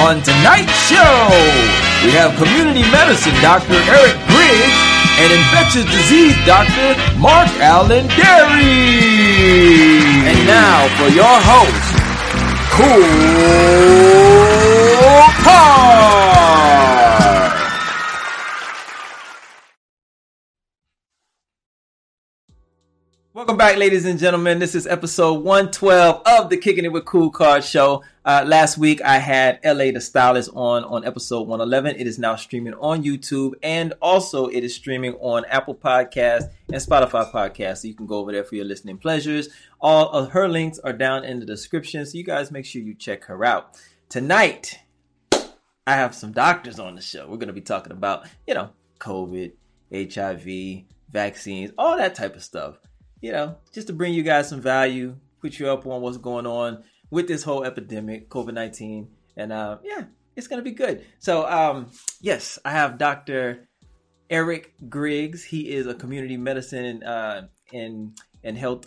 On tonight's show, we have community medicine Dr. Eric Griggs and infectious disease Dr. Mark Allen Derry. And now for your host, Cool Park. Welcome back, ladies and gentlemen. This is episode 112 of the Kicking It with Cool Card Show. Uh, last week I had LA the Stylist on on episode 111. It is now streaming on YouTube and also it is streaming on Apple Podcasts and Spotify Podcasts. So you can go over there for your listening pleasures. All of her links are down in the description. So you guys make sure you check her out. Tonight, I have some doctors on the show. We're going to be talking about, you know, COVID, HIV, vaccines, all that type of stuff you know, just to bring you guys some value, put you up on what's going on with this whole epidemic, COVID 19. And uh, yeah, it's going to be good. So, um, yes, I have Dr. Eric Griggs. He is a community medicine uh, and, and health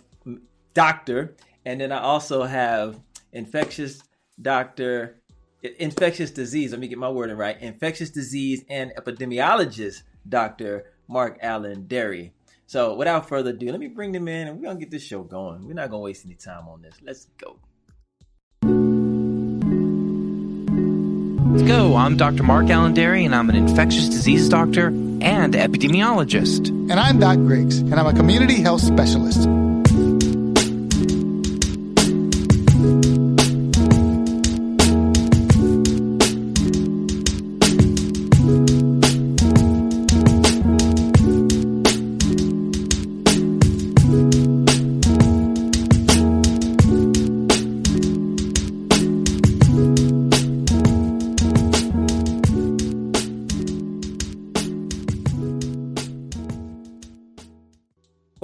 doctor. And then I also have infectious doctor, infectious disease. Let me get my wording right. Infectious disease and epidemiologist, Dr. MarkAlain Dery. So without further ado, let me bring them in and we're gonna get this show going. We're not gonna waste any time on this. Let's go. Let's go. I'm Dr. MarkAlain Dery, and I'm an infectious disease doctor and epidemiologist. And I'm Doc Griggs, and I'm a community health specialist.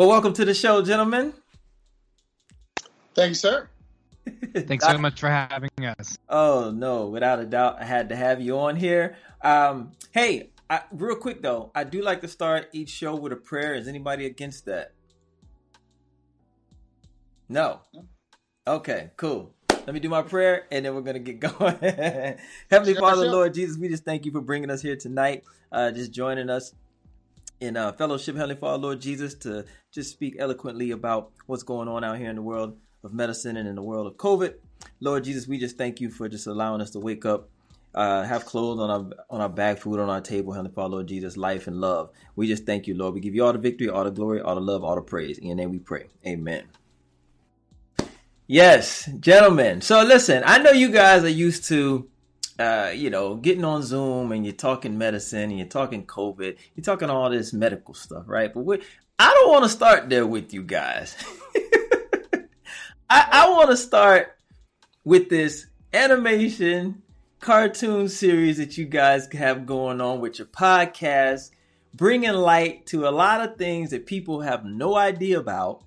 Well, welcome to the show, gentlemen. Thanks, sir. Thanks so much for having us. Oh no, without a doubt, I had to have you on here. Um, hey, I, real quick though, I do like to start each show with a prayer. Is anybody against that? No. Okay, cool. Let me do my prayer and then we're going to get going. Heavenly Sure, Father, sure. Lord Jesus, we just thank you for bringing us here tonight, uh, just joining us in uh, fellowship, Heavenly Father, Lord Jesus, to just speak eloquently about what's going on out here in the world of medicine and in the world of COVID. Lord Jesus, we just thank you for just allowing us to wake up, uh, have clothes on our on our back, food on our table, Heavenly Father, Lord Jesus, life and love. We just thank you, Lord. We give you all the victory, all the glory, all the love, all the praise. In your name we pray. Amen. Yes, gentlemen. So listen, I know you guys are used to uh, you know, getting on Zoom and you're talking medicine and you're talking COVID, you're talking all this medical stuff, right? But we, I don't want to start there with you guys. I, I want to start with this animation cartoon series that you guys have going on with your podcast, bringing light to a lot of things that people have no idea about.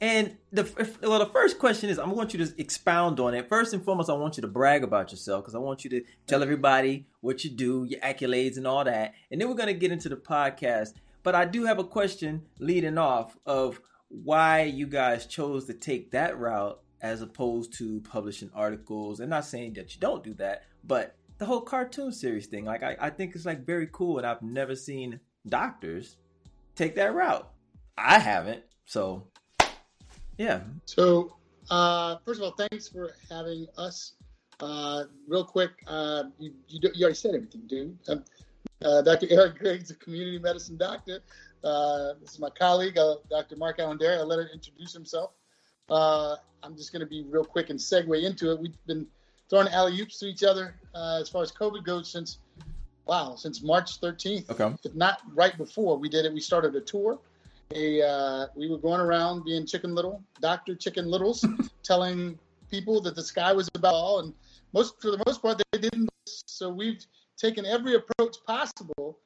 And the well, the first question is, I want you to expound on it. First and foremost, I want you to brag about yourself because I want you to tell everybody what you do, your accolades, and all that. And then we're gonna get into the podcast. But I do have a question leading off of why you guys chose to take that route as opposed to publishing articles. And not saying that you don't do that, but the whole cartoon series thing, like I, I think it's like very cool, and I've never seen doctors take that route. I haven't, so yeah. So, uh, first of all, thanks for having us. Uh, real quick, uh, you, you, you already said everything, dude. Um, uh, Dr. Eric Griggs, a community medicine doctor. Uh, this is my colleague, uh, Dr. MarkAlain I'll let him introduce himself. Uh, I'm just going to be real quick and segue into it. We've been throwing alley oops to each other uh, as far as COVID goes since, wow, since March 13th. Okay. If not right before we did it, we started a tour. A, uh, we were going around being Chicken Little, Doctor Chicken Littles, telling people that the sky was about all, and most for the most part they didn't. So we've taken every approach possible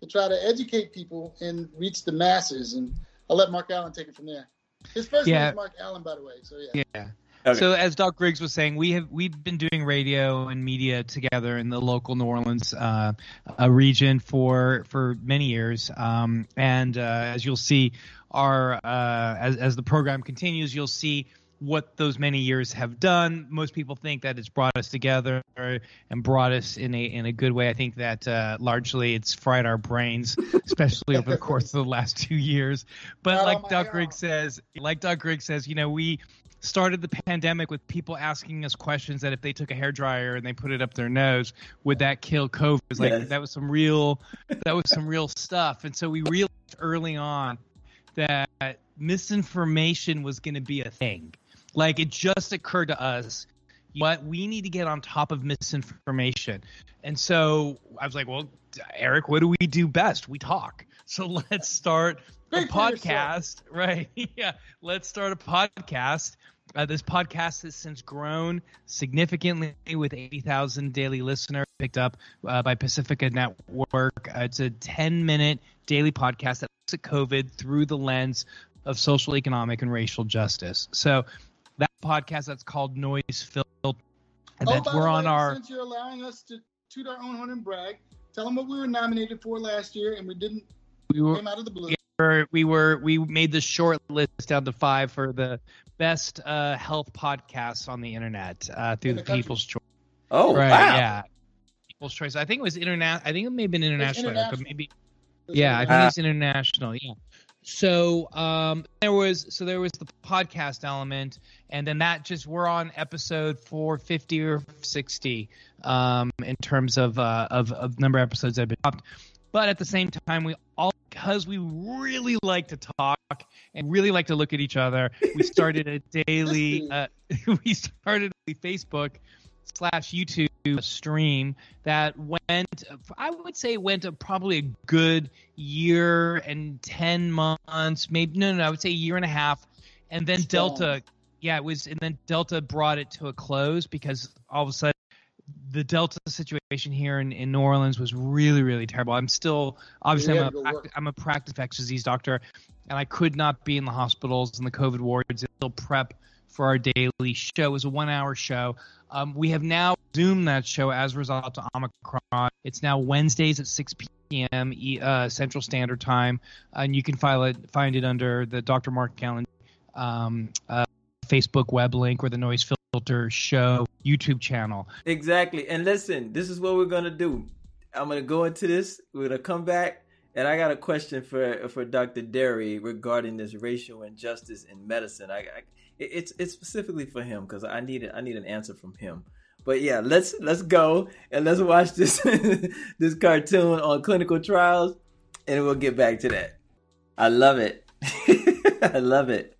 to try to educate people and reach the masses. And I'll let MarkAlain take it from there. His first name is MarkAlain, by the way. So yeah. Yeah. Okay. So as Doc Griggs was saying, we have we've been doing radio and media together in the local New Orleans uh, uh, region for for many years, um, and uh, as you'll see, our uh, as as the program continues, you'll see what those many years have done. Most people think that it's brought us together and brought us in a in a good way. I think that uh, largely it's fried our brains, especially over the course of the last two years. But like Doug own. Griggs says, like Doc Griggs says, you know, we started the pandemic with people asking us questions that if they took a hair dryer and they put it up their nose, would that kill COVID? It's like that was some real that was some real stuff. And so we realized early on that misinformation was going to be a thing. Like it just occurred to us, what we need to get on top of misinformation. And so I was like, well, Eric, what do we do best? We talk. So let's start a podcast, right? yeah, let's start a podcast. Uh, this podcast has since grown significantly with 80,000 daily listeners picked up uh, by Pacifica Network. Uh, it's a 10 minute daily podcast that looks at COVID through the lens of social, economic, and racial justice. So podcast that's called Noise Filter, and Oh, that's by we're the on way, our Since you're allowing us to toot our own horn and brag, tell them what we were nominated for last year, and we didn't we were came out of the blue. were- we were we made the short list down to five for the best uh, health podcasts on the internet uh, through In the the. People's Choice. Oh, right? wow. Yeah, People's Choice. I think it was internet. I think it may have been international, Eric, but maybe yeah, I think Ah. it's international. Yeah. So um, there was so there was the podcast element, and then that just we're on episode 450 or 60 um, in terms of, uh, of of number of episodes that have been dropped. But at the same time, we all because we really like to talk and really like to look at each other, we started a daily. Uh, we started a Facebook slash YouTube stream that went, I would say, went a, probably a good year and ten months, maybe no, no, no, I would say a year and a half, and then Strong. Delta, yeah, it was, and then Delta brought it to a close because all of a sudden the Delta situation here in, in New Orleans was really, really terrible. I'm still obviously I'm a to go prac- work. I'm a practice infectious disease doctor, and I could not be in the hospitals and the COVID wards and still prep for our daily show. It was a one hour show. Um, we have now zoomed that show as a result of Omicron. It's now Wednesdays at 6 p.m. Uh, Central Standard Time, and you can it, find it under the Dr. MarkAlain um, uh, Facebook web link or the Noise Filter Show YouTube channel. Exactly. And listen, this is what we're gonna do. I'm gonna go into this. We're gonna come back, and I got a question for for Dr. Dery regarding this racial injustice in medicine. I, I it's it's specifically for him because I need. I need an answer from him. But yeah, let's let's go and let's watch this this cartoon on clinical trials, and we'll get back to that. I love it. I love it.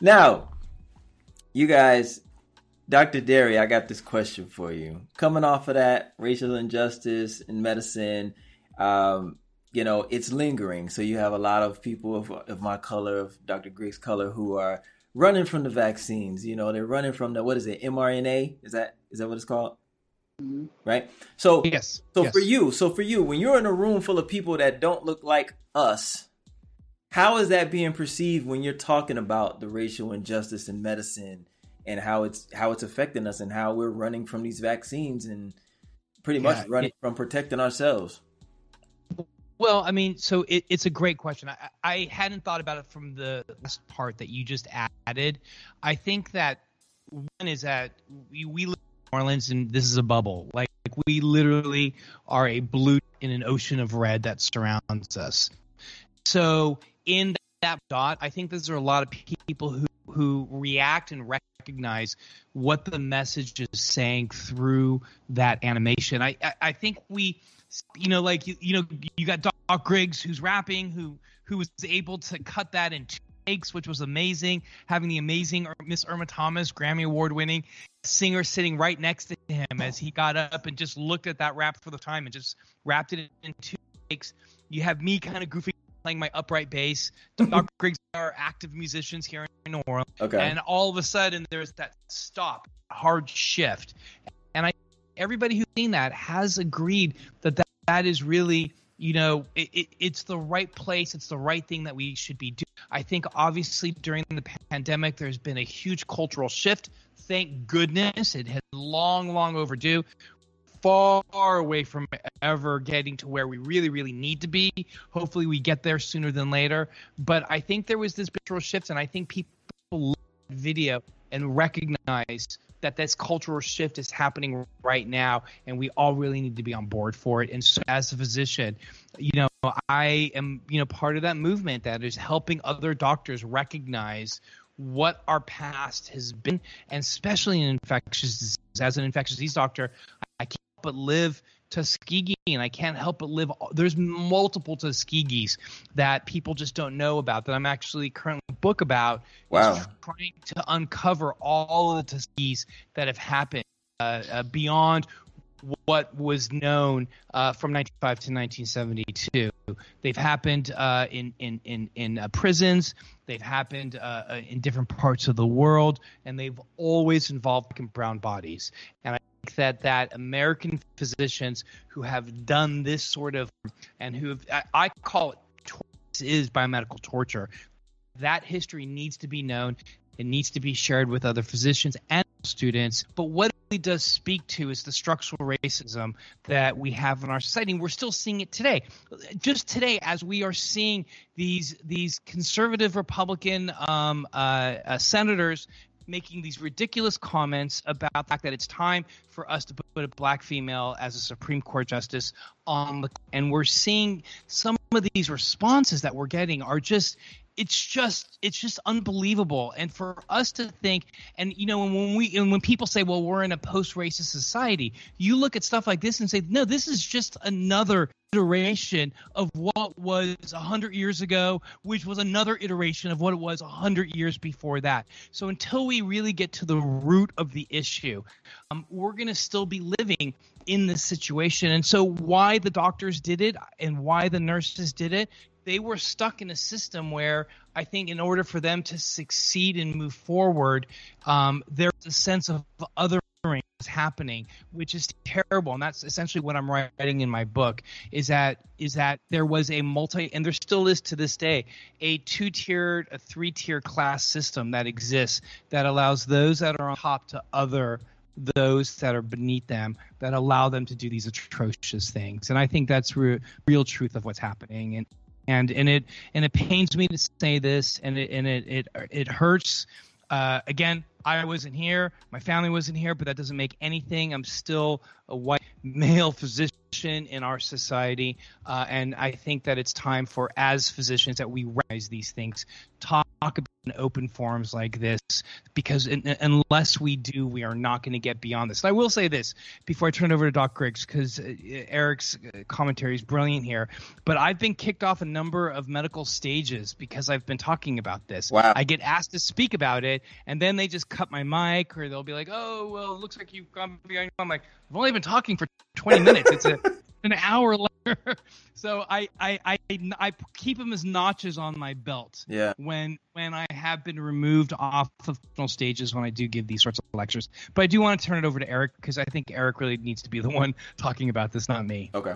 Now, you guys, Dr. Dery, I got this question for you. Coming off of that racial injustice in medicine, um, you know, it's lingering. So you have a lot of people of, of my color, of Dr. Griggs' color, who are running from the vaccines. You know, they're running from the what is it, mRNA? Is that is that what it's called? Mhm. Right. So Yes. so yes. for you, so for you, when you're in a room full of people that don't look like us, how is that being perceived when you're talking about the racial injustice in medicine and how it's how it's affecting us and how we're running from these vaccines and pretty Yeah, much running from protecting ourselves? Well, I mean, so it, it's a great question. I, I hadn't thought about it from the last part that you just added. I think that one is that we, we live in New Orleans and this is a bubble. Like, like we literally are a blue in an ocean of red that surrounds us. So in that dot, I think there's a lot of people who who react and recognize what the message is saying through that animation. I I, I think we you know, like you, you know, you got Doc Griggs who's rapping, who who was able to cut that in two takes, which was amazing. Having the amazing er-, Miss Irma Thomas, Grammy Award winning singer, sitting right next to him as he got up and just looked at that rap for the time and just wrapped it in two takes. You have me kind of goofy playing my upright bass. Doc Griggs are active musicians here in New Orleans. Okay. And all of a sudden, there's that stop, hard shift. And I, everybody who's seen that has agreed that that, that is really, you know, it, it, it's the right place. It's the right thing that we should be doing. I think obviously during the pandemic, there's been a huge cultural shift. Thank goodness it has long, long overdue. Far away from ever getting to where we really, really need to be. Hopefully, we get there sooner than later. But I think there was this cultural shift, and I think people video and recognize that this cultural shift is happening right now and we all really need to be on board for it. And so as a physician you know i am you know part of that movement that is helping other doctors recognize what our past has been and especially in infectious disease. As an infectious disease doctor i can't but live Tuskegee, and I can't help but live. There's multiple Tuskegees that people just don't know about that I'm actually currently book about. Wow. Trying to uncover all of the Tuskegees that have happened uh, uh, beyond what was known uh, from 1905 to 1972. They've happened uh, in in in, in uh, prisons. They've happened uh, uh, in different parts of the world, and they've always involved brown bodies. And I that that American physicians who have done this sort of and who have, I, I call it is biomedical torture. That history needs to be known. It needs to be shared with other physicians and students. But what it really does speak to is the structural racism that we have in our society. And we're still seeing it today. Just today, as we are seeing these these conservative Republican um, uh, uh, senators making these ridiculous comments about the fact that it's time for us to put a black female as a Supreme Court justice on the and we're seeing some of these responses that we're getting are just it's just it's just unbelievable. And for us to think and you know when we and when people say well we're in a post-racist society you look at stuff like this and say no this is just another iteration of what was 100 years ago which was another iteration of what it was 100 years before that. So until we really get to the root of the issue um, we're going to still be living in this situation. And so why the doctors did it and why the nurses did it they were stuck in a system where I think in order for them to succeed and move forward, um, there's a sense of othering happening, which is terrible. And that's essentially what I'm writing in my book is that is that there was a multi and there still is to this day a two tiered, a three tier class system that exists that allows those that are on top to other those that are beneath them that allow them to do these atrocious things and i think that's re- real truth of what's happening and and and it and it pains me to say this, and it and it it it hurts. Uh, again, I wasn't here, my family wasn't here, but that doesn't make anything. I'm still a white male physician in our society, uh, and I think that it's time for, as physicians, that we recognize these things, talk about in open forums like this, because in, unless we do, we are not going to get beyond this. And I will say this before I turn it over to Doc Griggs, because uh, Eric's uh, commentary is brilliant here. But I've been kicked off a number of medical stages because I've been talking about this. Wow. I get asked to speak about it, and then they just cut my mic, or they'll be like, "Oh, well, it looks like you've gone beyond." I'm like, "I've only been talking for 20 minutes. It's a an hour later. so I, I, I, I keep them as notches on my belt. Yeah. When when I have been removed off of stages when I do give these sorts of lectures. But I do want to turn it over to Eric because I think Eric really needs to be the one talking about this, not me. Okay.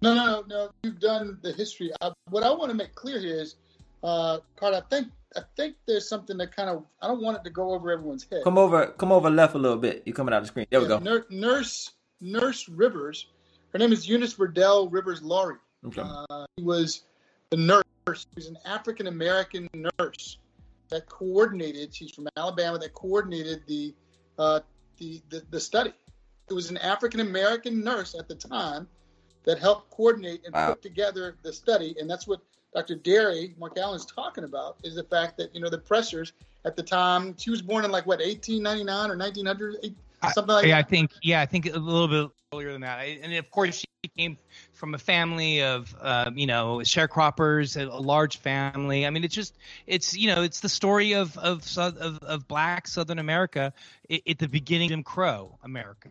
No, no, no. You've done the history. I, what I want to make clear here is, uh, Carter, I think I think there's something that kind of I don't want it to go over everyone's head. Come over, come over left a little bit. You're coming out of the screen. There yeah, we go. Nurse Nurse Rivers her name is Eunice Verdell Rivers Laurie. Okay. Uh, he was the nurse. She was an African American nurse that coordinated. She's from Alabama. That coordinated the, uh, the, the the study. It was an African American nurse at the time that helped coordinate and wow. put together the study. And that's what Dr. Dery, Mark Allen's talking about, is the fact that you know the pressures at the time. She was born in like what 1899 or 1900, something like I, that. I think yeah, I think a little bit earlier than that. And of course, she came from a family of uh, you know sharecroppers, a, a, large family. I mean, it's just it's you know it's the story of of of, of Black Southern America at, at the beginning of Jim Crow America.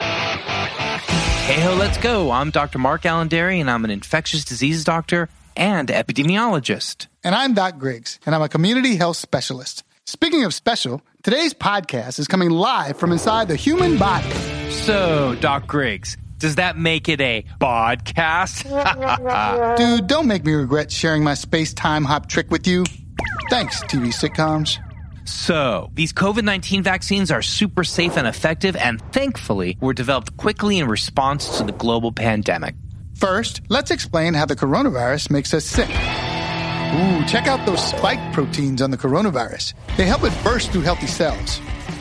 Hey ho, let's go. I'm Dr. Mark Alain Déry, and I'm an infectious disease doctor and epidemiologist. And I'm Doc Griggs, and I'm a community health specialist. Speaking of special, today's podcast is coming live from inside the human body. So, Doc Griggs, does that make it a podcast? Dude, don't make me regret sharing my space time hop trick with you. Thanks, TV sitcoms. So, these COVID 19 vaccines are super safe and effective, and thankfully, were developed quickly in response to the global pandemic. First, let's explain how the coronavirus makes us sick. Ooh, check out those spike proteins on the coronavirus. They help it burst through healthy cells,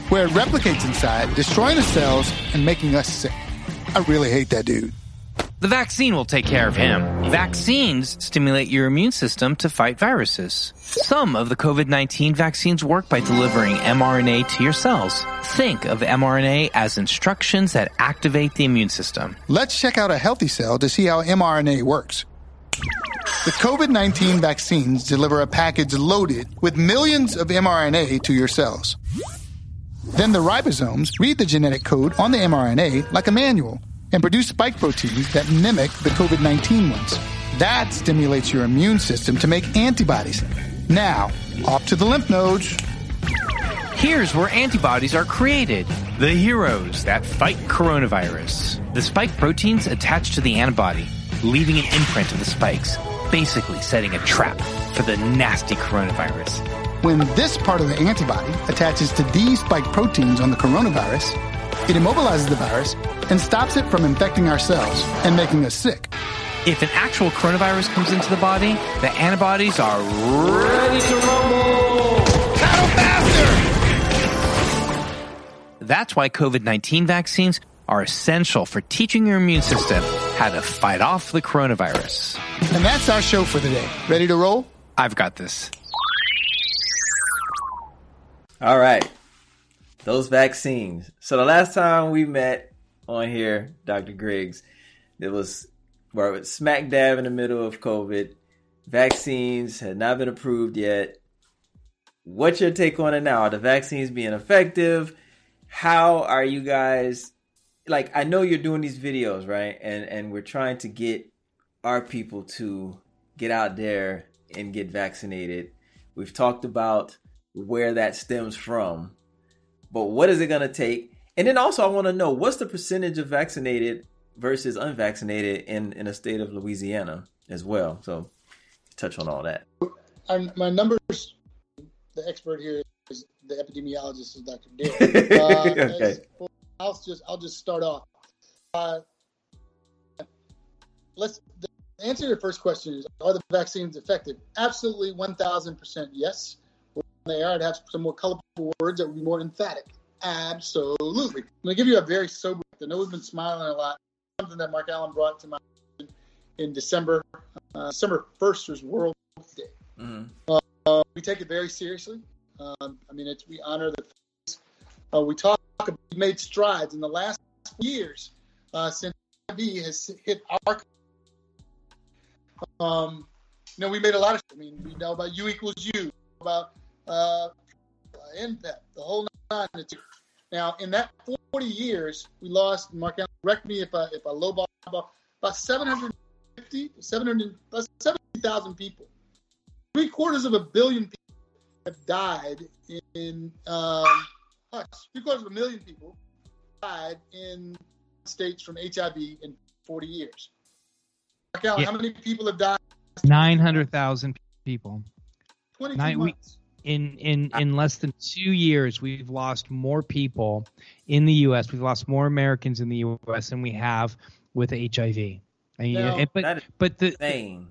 where it replicates inside, destroying the cells and making us sick. I really hate that dude. The vaccine will take care of him. Vaccines stimulate your immune system to fight viruses. Some of the COVID-19 vaccines work by delivering mRNA to your cells. Think of mRNA as instructions that activate the immune system. Let's check out a healthy cell to see how mRNA works. The COVID 19 vaccines deliver a package loaded with millions of mRNA to your cells. Then the ribosomes read the genetic code on the mRNA like a manual and produce spike proteins that mimic the COVID 19 ones. That stimulates your immune system to make antibodies. Now, off to the lymph nodes. Here's where antibodies are created. The heroes that fight coronavirus. The spike proteins attach to the antibody, leaving an imprint of the spikes, basically setting a trap for the nasty coronavirus. When this part of the antibody attaches to these spike proteins on the coronavirus, it immobilizes the virus and stops it from infecting our cells and making us sick. If an actual coronavirus comes into the body, the antibodies are ready to rumble. Battle faster! That's why COVID 19 vaccines are essential for teaching your immune system how to fight off the coronavirus. And that's our show for the day. Ready to roll? I've got this. All right. Those vaccines. So the last time we met on here, Dr. Griggs, it was where it was smack dab in the middle of COVID. Vaccines had not been approved yet. What's your take on it now? Are the vaccines being effective? How are you guys like I know you're doing these videos, right? And and we're trying to get our people to get out there and get vaccinated. We've talked about where that stems from. But what is it going to take? And then also I want to know what's the percentage of vaccinated versus unvaccinated in in the state of Louisiana as well. So touch on all that. And my numbers, the expert here is the epidemiologist is Dr. Dale. Uh, okay. for, I'll just I'll just start off. Uh, let's the answer to your first question is: Are the vaccines effective? Absolutely, one thousand percent yes. They are. I'd have some more colorful words that would be more emphatic. Absolutely. I'm gonna give you a very sober. I know we've been smiling a lot. Something that MarkAlain brought to my in December. Uh, December first was World Day. Mm-hmm. Uh, we take it very seriously. Um, I mean, it's we honor the. Uh, we talk. Made strides in the last years uh, since HIV has hit our. Um, you know, we made a lot of. I mean, we know about U equals U, about uh, NPEP, the whole nine. Now, in that 40 years, we lost. Mark, correct me if I if I lowball about 750, 700, 70,000 people. Three quarters of a billion people have died in. Um, three quarters of a million people died in states from HIV in 40 years. Mark Yeah. how many people have died? Nine hundred thousand people 22 Nine- we- in in in less than two years. We've lost more people in the U.S. We've lost more Americans in the U.S. than we have with HIV. And, you know, Now- and- but That is but the insane.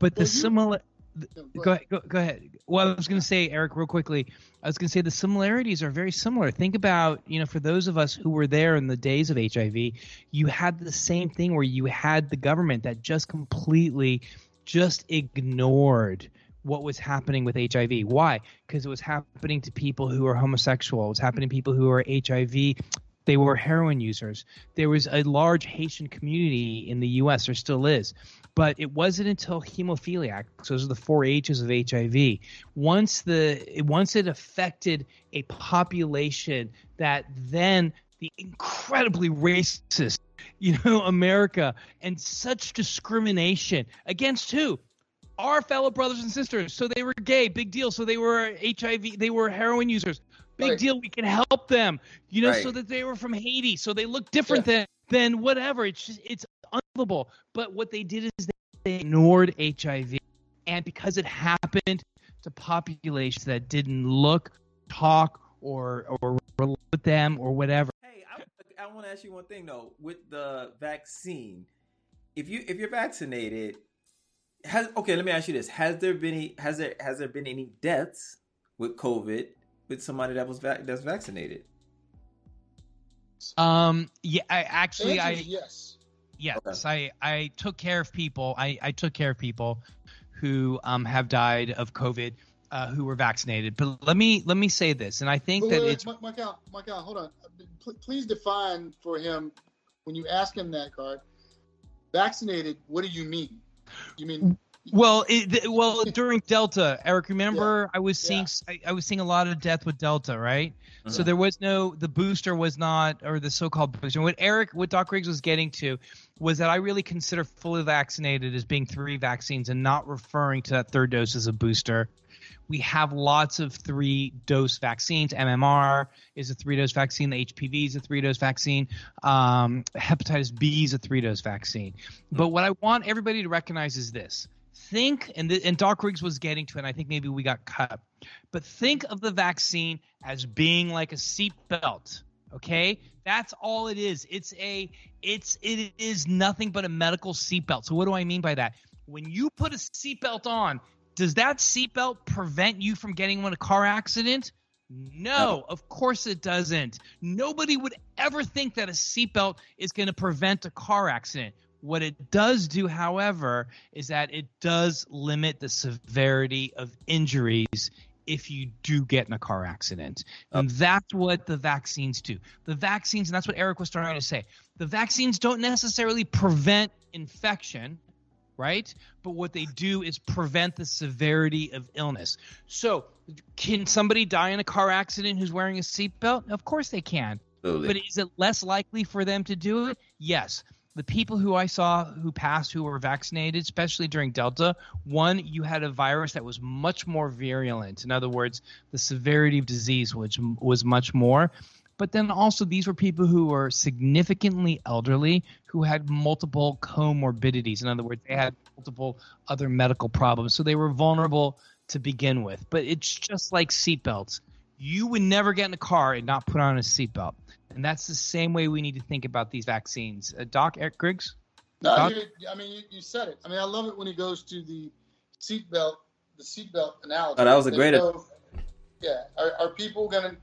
but the Well, you- similar No, go ahead, go, go ahead. Well, I was going to say, Eric, real quickly. I was going to say the similarities are very similar. Think about, you know, for those of us who were there in the days of HIV, you had the same thing where you had the government that just completely just ignored what was happening with HIV. Why? Because it was happening to people who are homosexual. It was happening to people who are HIV. They were heroin users. There was a large Haitian community in the U.S. There still is but it wasn't until hemophiliac so those are the four h's of hiv once the once it affected a population that then the incredibly racist you know america and such discrimination against who our fellow brothers and sisters so they were gay big deal so they were hiv they were heroin users big Right. deal we can help them you know Right. so that they were from haiti so they look different than than whatever it's just it's unbelievable. But what they did is they ignored HIV, and because it happened to populations that didn't look, talk, or or relate with them or whatever. Hey, I, I want to ask you one thing though. With the vaccine, if you if you're vaccinated, has okay. Let me ask you this: Has there been any, has there has there been any deaths with COVID with somebody that was va- that's vaccinated? Um. Yeah. I actually, I is yes. yes, I I took care of people. I I took care of people who um have died of COVID. Uh, who were vaccinated, but let me let me say this, and I think But that wait, wait, it's Mike, Mike, out, Mike out, hold on. P- please define for him when you ask him that card. Vaccinated. What do you mean? You mean Well, it, well, during Delta, Eric, remember I was seeing I, I was seeing a lot of death with Delta, right? So Mhm. there was no the booster was not or the so-called booster. What Eric, what Doc Griggs was getting to was that I really consider fully vaccinated as being three vaccines and not referring to that third dose as a booster. We have lots of three dose vaccines. MMR is a three dose vaccine. The HPV is a three dose vaccine. Um, hepatitis B is a three dose vaccine. But what I want everybody to recognize is this think, and, the, and Doc Griggs was getting to it, and I think maybe we got cut, but think of the vaccine as being like a seatbelt. Okay, that's all it is. It's a, it's it is nothing but a medical seatbelt. So what do I mean by that? When you put a seatbelt on, does that seatbelt prevent you from getting in a car accident? No, of course it doesn't. Nobody would ever think that a seatbelt is going to prevent a car accident. What it does do, however, is that it does limit the severity of injuries if you do get in a car accident. Oh. And that's what the vaccines do. The vaccines, and that's what Eric was trying to say, the vaccines don't necessarily prevent infection right? But what they do is prevent the severity of illness. So, can somebody die in a car accident who's wearing a seatbelt? Of course they can. Absolutely. But is it less likely for them to do it? Yes. The people who I saw who passed who were vaccinated, especially during Delta, one, you had a virus that was much more virulent. In other words, the severity of disease was, was much more. But then also, these were people who were significantly elderly who had multiple comorbidities. In other words, they had multiple other medical problems. So they were vulnerable to begin with. But it's just like seatbelts. You would never get in a car and not put on a seatbelt. And that's the same way we need to think about these vaccines. Uh, Doc Eric Griggs? No, Doc? I mean you, you said it. I mean I love it when he goes to the seatbelt, the seatbelt analogy. Oh, that was a great- go, yeah, are, are people going to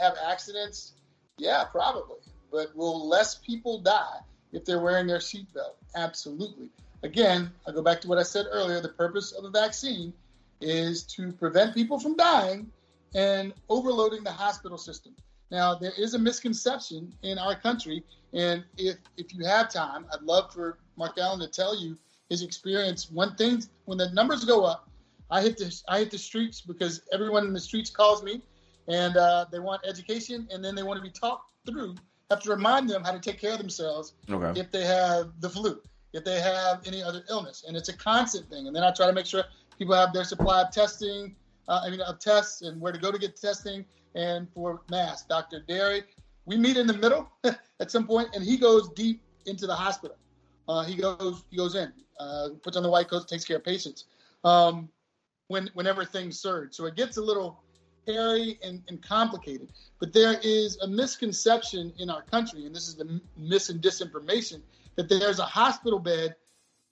have accidents? Yeah, probably. But will less people die if they're wearing their seatbelt? Absolutely. Again, I go back to what I said earlier. The purpose of a vaccine is to prevent people from dying and overloading the hospital system. Now, there is a misconception in our country, and if if you have time, I'd love for MarkAlain to tell you his experience. One thing, when the numbers go up, I hit the I hit the streets because everyone in the streets calls me, and uh, they want education, and then they want to be talked through. Have to remind them how to take care of themselves Okay. if they have the flu, if they have any other illness, and it's a constant thing. And then I try to make sure people have their supply of testing, uh, I mean, of tests and where to go to get testing, and for masks. Dr. Dery, we meet in the middle at some point, and he goes deep into the hospital. Uh, he goes, he goes in, uh, puts on the white coat, takes care of patients. Um, when whenever things surge, so it gets a little hairy and, and complicated. But there is a misconception in our country, and this is the mis and disinformation, that there's a hospital bed.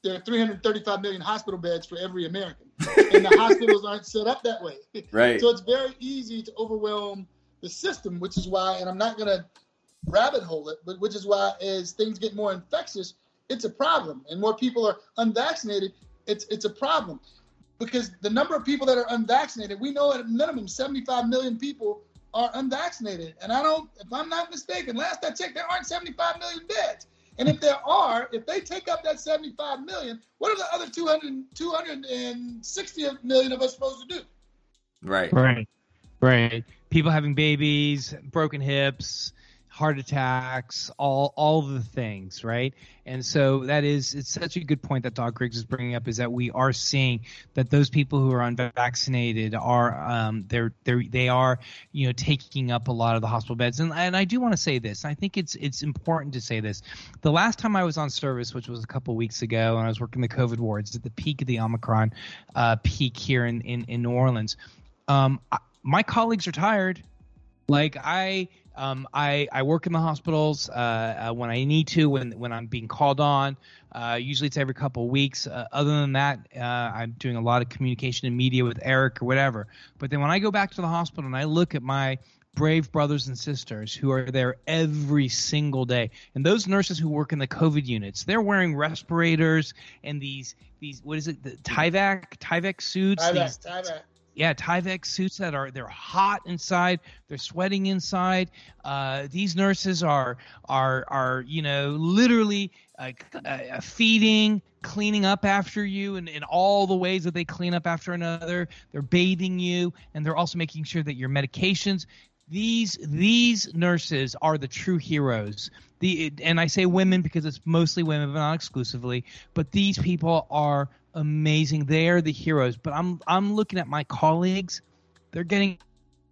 There are 335 million hospital beds for every American, and the hospitals aren't set up that way. Right. So it's very easy to overwhelm the system, which is why, and I'm not going to rabbit hole it, but which is why as things get more infectious, it's a problem, and more people are unvaccinated. It's it's a problem because the number of people that are unvaccinated, we know at a minimum 75 million people are unvaccinated, and I don't, if I'm not mistaken, last I checked, there aren't 75 million beds. And if there are, if they take up that 75 million, what are the other 200, 260 million of us supposed to do? Right. Right. Right. People having babies, broken hips, heart attacks, all all the things, right? And so that is it's such a good point that Doc Griggs is bringing up is that we are seeing that those people who are unvaccinated are um they're they're they are you know taking up a lot of the hospital beds. And and I do want to say this I think it's it's important to say this. The last time I was on service which was a couple weeks ago and I was working the COVID wards at the peak of the Omicron uh, peak here in in, in New Orleans um I, my colleagues are tired like I Um, I, I work in the hospitals uh, uh, when I need to, when when I'm being called on. Uh, usually it's every couple of weeks. Uh, other than that, uh, I'm doing a lot of communication and media with Eric or whatever. But then when I go back to the hospital and I look at my brave brothers and sisters who are there every single day. And those nurses who work in the COVID units, they're wearing respirators and these these what is it, the Tyvek Tyvek suits. Tyvek, these, Tyvek. Yeah, Tyvek suits that are they're hot inside, they're sweating inside. Uh, these nurses are are are you know literally uh, uh, feeding, cleaning up after you, and in all the ways that they clean up after another. They're bathing you, and they're also making sure that your medications. These these nurses are the true heroes. The and I say women because it's mostly women, but not exclusively. But these people are amazing. They're the heroes. But I'm I'm looking at my colleagues. They're getting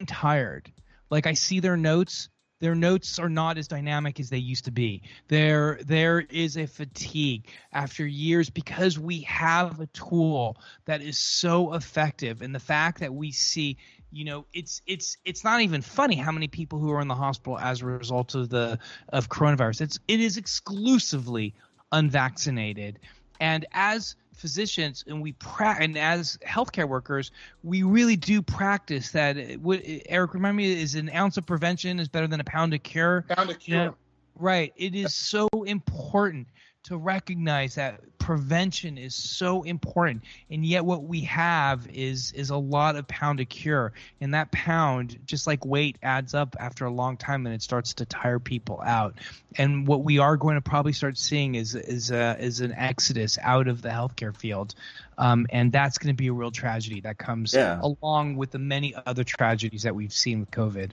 tired. Like I see their notes. Their notes are not as dynamic as they used to be. There there is a fatigue after years because we have a tool that is so effective. And the fact that we see you know it's it's it's not even funny how many people who are in the hospital as a result of the of coronavirus it's it is exclusively unvaccinated and as physicians and we pra- and as healthcare workers we really do practice that. What eric remind me is an ounce of prevention is better than a pound of cure? Found a cure. Right. It is so important to recognize that prevention is so important. And yet what we have is is a lot of pound to cure. And that pound just like weight adds up after a long time and it starts to tire people out. And what we are going to probably start seeing is is a, is an exodus out of the healthcare field. Um, and that's going to be a real tragedy that comes Yeah. along with the many other tragedies that we've seen with covid.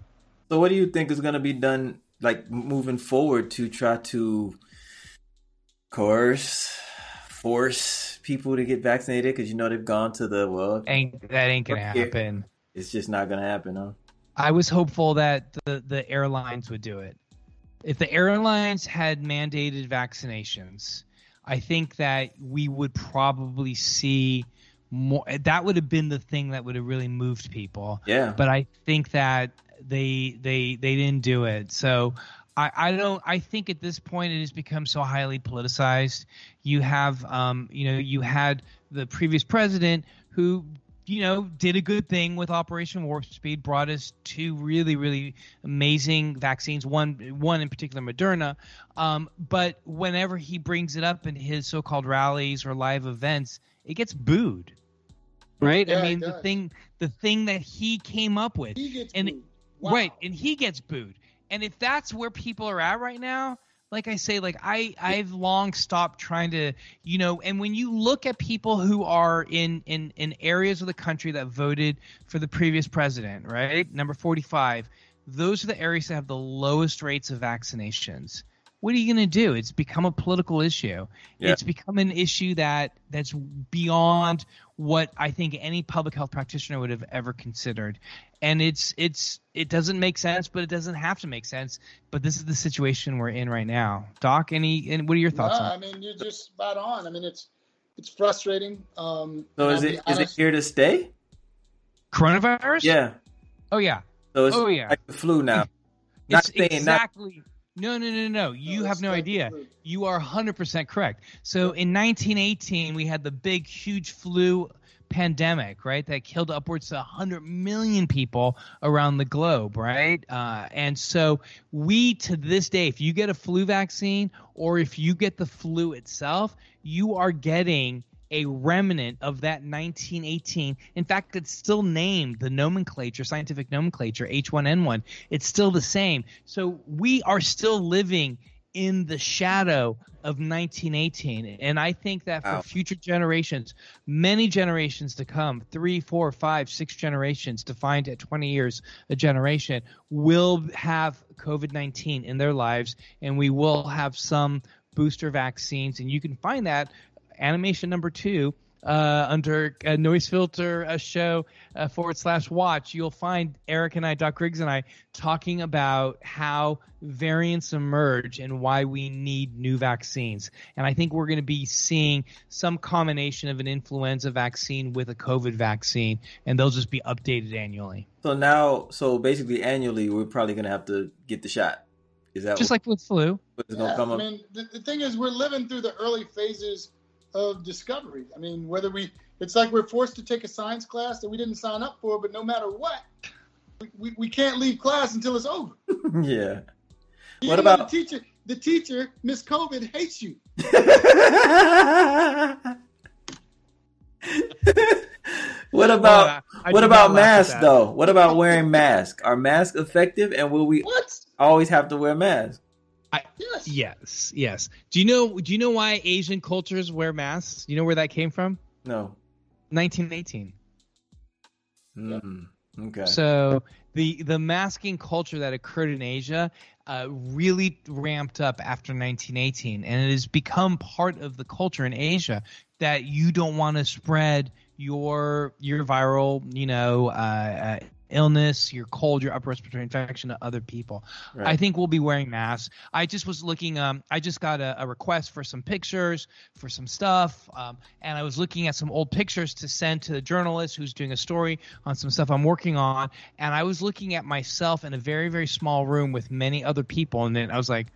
So, what do you think is going to be done, like moving forward, to try to coerce, force people to get vaccinated? Because you know they've gone to the well, ain't that ain't gonna happen it's just not going to happen, huh? I was hopeful that the, the airlines would do it. If the airlines had mandated vaccinations, I think that we would probably see more. That would have been the thing that would have really moved people. Yeah. But I think that they they they didn't do it. So I, I don't. I think at this point it has become so highly politicized. You have, um, you know, you had the previous president who you know, did a good thing with Operation Warp Speed, brought us two really, really amazing vaccines. One, one in particular, Moderna. Um, but whenever he brings it up in his so-called rallies or live events, it gets booed. Right? Yeah, I mean, the thing, the thing that he came up with, and booed. Wow. right, and he gets booed. And if that's where people are at right now, like I say, like I I've long stopped trying to, you know, and when you look at people who are in in in areas of the country that voted for the previous president, right? Number 45, those are the areas that have the lowest rates of vaccinations. What are you going to do? It's become a political issue. Yeah. It's become an issue that that's beyond what I think any public health practitioner would have ever considered. And it's it's it doesn't make sense, but it doesn't have to make sense. But this is the situation we're in right now. Doc, any and what are your thoughts No, on? I mean, you're just spot on. I mean, it's it's frustrating. Um, So is I'll it be is it here to stay? Coronavirus? Yeah. Oh yeah. So it's Oh, yeah. like the flu now. Not It's saying not exactly. No, no, no, no. You it's have no idea. flu. You are 100% correct. So in 1918, we had the big, huge flu pandemic, right? That killed upwards of 100 million people around the globe, right? Uh, and so we, to this day, if you get a flu vaccine or if you get the flu itself, you are getting a remnant of that 1918. In fact, it's still named the nomenclature, scientific nomenclature, H1N1. It's still the same. So we are still living in the shadow of 1918. And I think that for Wow. future generations, many generations to come, three, four, five, six generations, defined at 20 years a generation, will have COVID 19 in their lives. And we will have some booster vaccines. And you can find that animation number two uh, under a noise filter uh, show uh, forward slash watch, you'll find Eric and I, Doc Griggs and I, talking about how variants emerge and why we need new vaccines. And I think we're going to be seeing some combination of an influenza vaccine with a COVID vaccine, and they'll just be updated annually. So now, so basically, annually, we're probably going to have to get the shot. Is that just what, like with flu? what's Yeah, going to I mean, the, the thing is, we're living through the early phases of discovery. I mean, whether we, it's like we're forced to take a science class that we didn't sign up for, but no matter what, we, we, we can't leave class until it's over. yeah. Even What about- the teacher? The teacher, Miss COVID, hates you. what about Well, I- I what about not laugh at masks though? What about wearing masks? Are masks effective, and will we What? always have to wear masks? Yes. Yes, yes. Do you know? Do you know why Asian cultures wear masks? You know where that came from? No. 1918. Mm, okay. So the the masking culture that occurred in Asia uh, really ramped up after 1918, and it has become part of the culture in Asia that you don't want to spread your your viral, you know, uh, uh, illness, your cold, your upper respiratory infection to other people. Right. I think we'll be wearing masks. I just was looking. Um, I just got a, a request for some pictures for some stuff, um, and I was looking at some old pictures to send to the journalist who's doing a story on some stuff I'm working on. And I was looking at myself in a very very small room with many other people, and then I was like,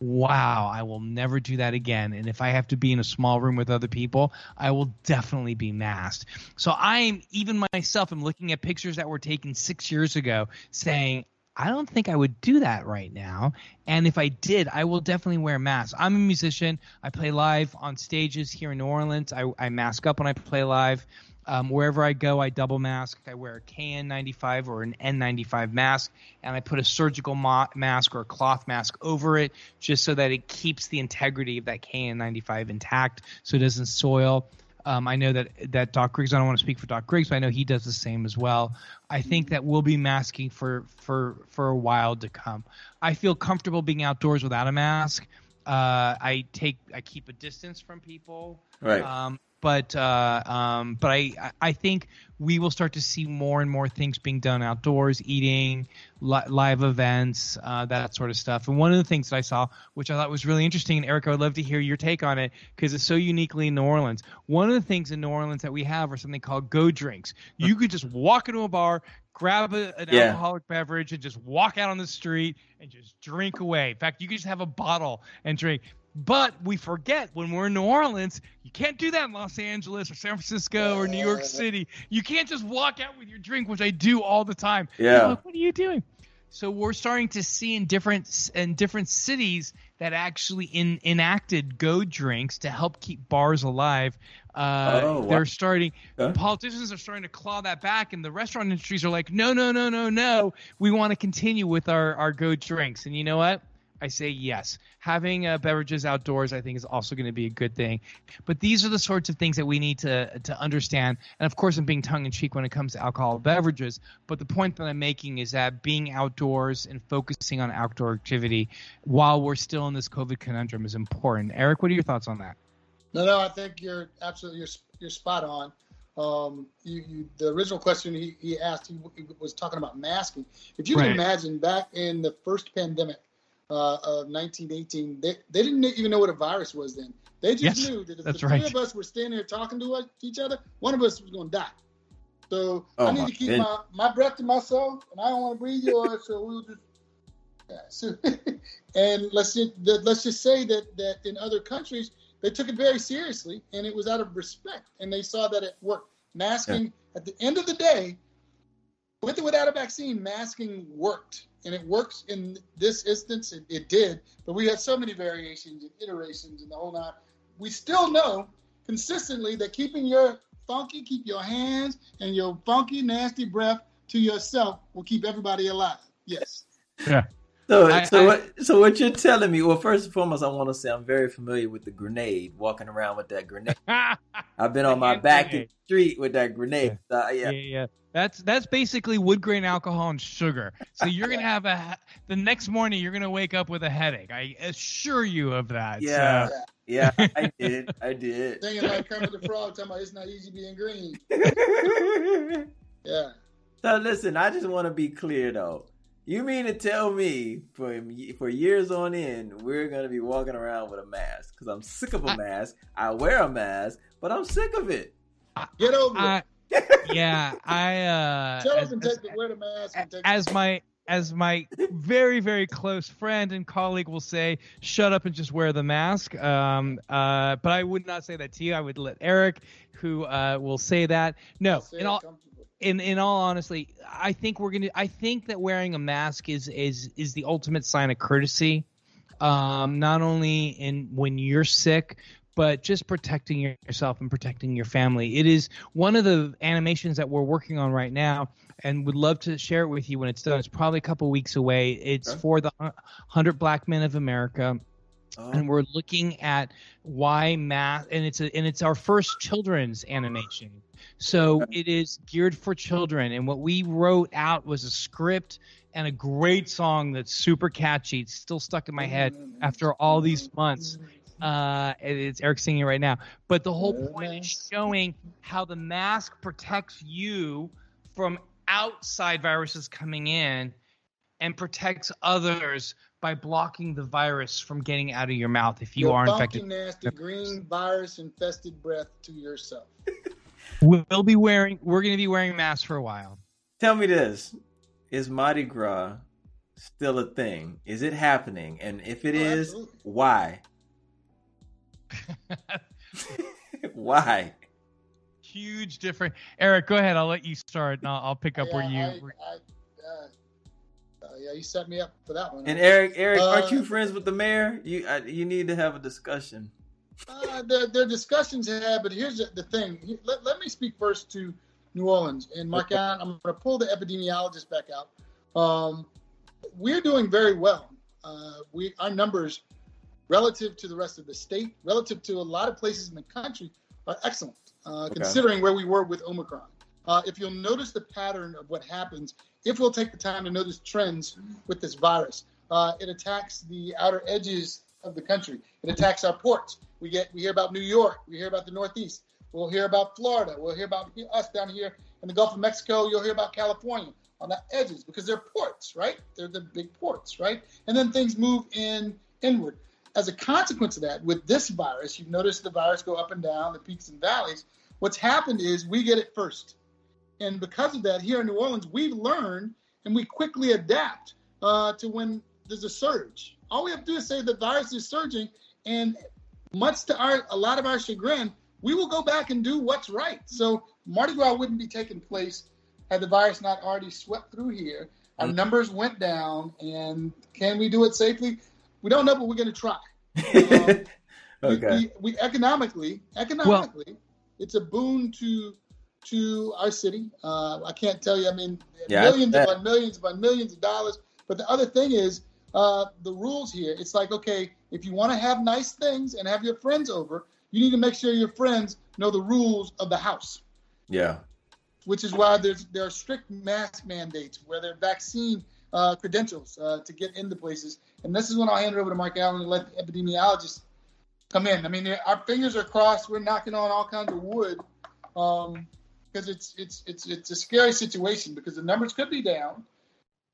wow, I will never do that again. And if I have to be in a small room with other people, I will definitely be masked. So I'm even myself, I'm looking at pictures that were taken six years ago saying, I don't think I would do that right now. And if I did, I will definitely wear masks. I'm a musician. I play live on stages here in New Orleans. I, I mask up when I play live. Um, wherever I go, I double mask. I wear a KN95 or an N95 mask, and I put a surgical ma- mask or a cloth mask over it just so that it keeps the integrity of that KN95 intact so it doesn't soil. Um, I know that that Doc Griggs. I don't want to speak for Doc Griggs, but I know he does the same as well. I think that we'll be masking for for for a while to come. I feel comfortable being outdoors without a mask. Uh, I take I keep a distance from people. Right. Um, but uh, um, but I I think we will start to see more and more things being done outdoors, eating, li- live events, uh, that sort of stuff. And one of the things that I saw, which I thought was really interesting, and Eric, I would love to hear your take on it because it's so uniquely in New Orleans. One of the things in New Orleans that we have are something called go drinks. You could just walk into a bar, grab a, an Yeah. alcoholic beverage, and just walk out on the street and just drink away. In fact, you could just have a bottle and drink. But we forget when we're in New Orleans, you can't do that in Los Angeles or San Francisco or New York City. You can't just walk out with your drink, which I do all the time. Yeah. Like, what are you doing? So we're starting to see in different in different cities that actually in, enacted go drinks to help keep bars alive. Uh, Oh, wow. they're starting. Okay. Politicians are starting to claw that back, and the restaurant industries are like, no, no, no, no, no. We want to continue with our our go drinks. And you know what? I say yes. Having uh, beverages outdoors, I think, is also going to be a good thing. But these are the sorts of things that we need to to understand. And of course, I'm being tongue in cheek when it comes to alcohol beverages. But the point that I'm making is that being outdoors and focusing on outdoor activity while we're still in this COVID conundrum is important. Eric, what are your thoughts on that? No, no, I think you're absolutely you're, you're spot on. Um, you, you, the original question he, he asked, he, he was talking about masking. If you Right. can imagine back in the first pandemic uh, of 1918, they, they didn't even know what a virus was then. They just Yes, knew that if that's the three right. of us were standing here talking to us- each other, one of us was going to die. So Oh, I need to keep my, my breath to myself, and I don't want to breathe yours. So we'll just yeah, so, and let's just let's just say that that in other countries they took it very seriously, and it was out of respect, and they saw that it worked. Masking at the end of the day, with or without a vaccine, masking worked, and it works in this instance. It, it did, but we had so many variations and iterations and the whole nine. We still know consistently that keeping your funky, keep your hands and your funky, nasty breath to yourself will keep everybody alive. Yes. So, I- so, I- what, so what you're telling me? Well, first and foremost, I want to say I'm very familiar with the grenade. Walking around with that grenade, I've been on my back in the street with that grenade. Uh, yeah. yeah. yeah, That's that's basically wood grain alcohol and sugar. So you're gonna have a the next morning you're gonna wake up with a headache. I assure you of that. Yeah. So- Yeah, I did. I did. Singing like Kermit the Frog, talking about it's not easy being green. Yeah. so listen, I just want to be clear though. You mean to tell me for for years on end we're gonna be walking around with a mask? Because I'm sick of a I- mask. I wear a mask, but I'm sick of it. Get over it. Yeah, I uh, Shut as- up and as- take the, wear the mask and take as my as my very very close friend and colleague will say, shut up and just wear the mask. Um, uh, but I would not say that to you. I would let Eric, who uh, will say that. No, Say in all comfortably. In in all honesty, I think we're gonna. I think that wearing a mask is is is the ultimate sign of courtesy. Um, not only in when you're sick, but just protecting yourself and protecting your family. It is one of the animations that we're working on right now, and would love to share it with you when it's done. It's probably a couple weeks away. It's Okay. for the hundred Black Men of America Oh, and we're looking at why math and it's a, and it's our first children's animation so it is geared for children and what we wrote out was a script and a great song that's super catchy. It's still stuck in my head after all these months. Uh it's eric singing right now. But the whole point is showing how the mask protects you from outside viruses coming in and protects others by blocking the virus from getting out of your mouth if you Your are funky, infected. nasty green virus infested breath to yourself. We'll be wearing. We're going to be wearing masks for a while. Tell me this: Is Mardi Gras still a thing? Is it happening? And if it Oh, is, absolutely. why? why? Huge difference. Eric, go ahead. I'll let you start, and I'll, I'll pick up where you. I, I, uh, uh, yeah, you set me up for that one. And Eric, Eric, aren't Uh, you friends with the mayor? You uh, you need to have a discussion. Uh, there, there are discussions had, but here's the, the thing. Let, let me speak first to New Orleans. And MarkAlain, I'm going to pull the epidemiologist back out. Um, we're doing very well. Uh, we Our numbers relative to the rest of the state, relative to a lot of places in the country, are excellent, uh, Okay. considering where we were with Omicron. Uh, if you'll notice the pattern of what happens, if we'll take the time to notice trends with this virus, uh, it attacks the outer edges of the country. It attacks our ports. We get we hear about New York. We hear about the Northeast. We'll hear about Florida. We'll hear about us down here in the Gulf of Mexico. You'll hear about California on the edges because they're ports, right? They're the big ports, right? And then things move in inward. As a consequence of that, with this virus, you've noticed the virus go up and down, the peaks and valleys. What's happened is we get it first. And because of that, here in New Orleans, we've learned and we quickly adapt uh, to when there's a surge. All we have to do is say the virus is surging, and much to our a lot of our chagrin, we will go back and do what's right. So Mardi Gras wouldn't be taking place had the virus not already swept through here. Our Mm. numbers went down, and can we do it safely? We don't know, but we're going to try. Um, okay. we, we economically, economically, it's a boon to to our city. Uh, I can't tell you. I mean, Yeah, millions bet. upon millions upon millions of dollars. But the other thing is uh, the rules here. It's like okay, if you want to have nice things and have your friends over, you need to make sure your friends know the rules of the house. yeah. Which is why there's there are strict mask mandates, where there are vaccine uh, credentials uh, to get into places. And this is when I'll hand it over to MarkAlain and let the epidemiologist come in. I mean, our fingers are crossed. We're knocking on all kinds of wood because it's it's it's it's a scary situation because the numbers could be down,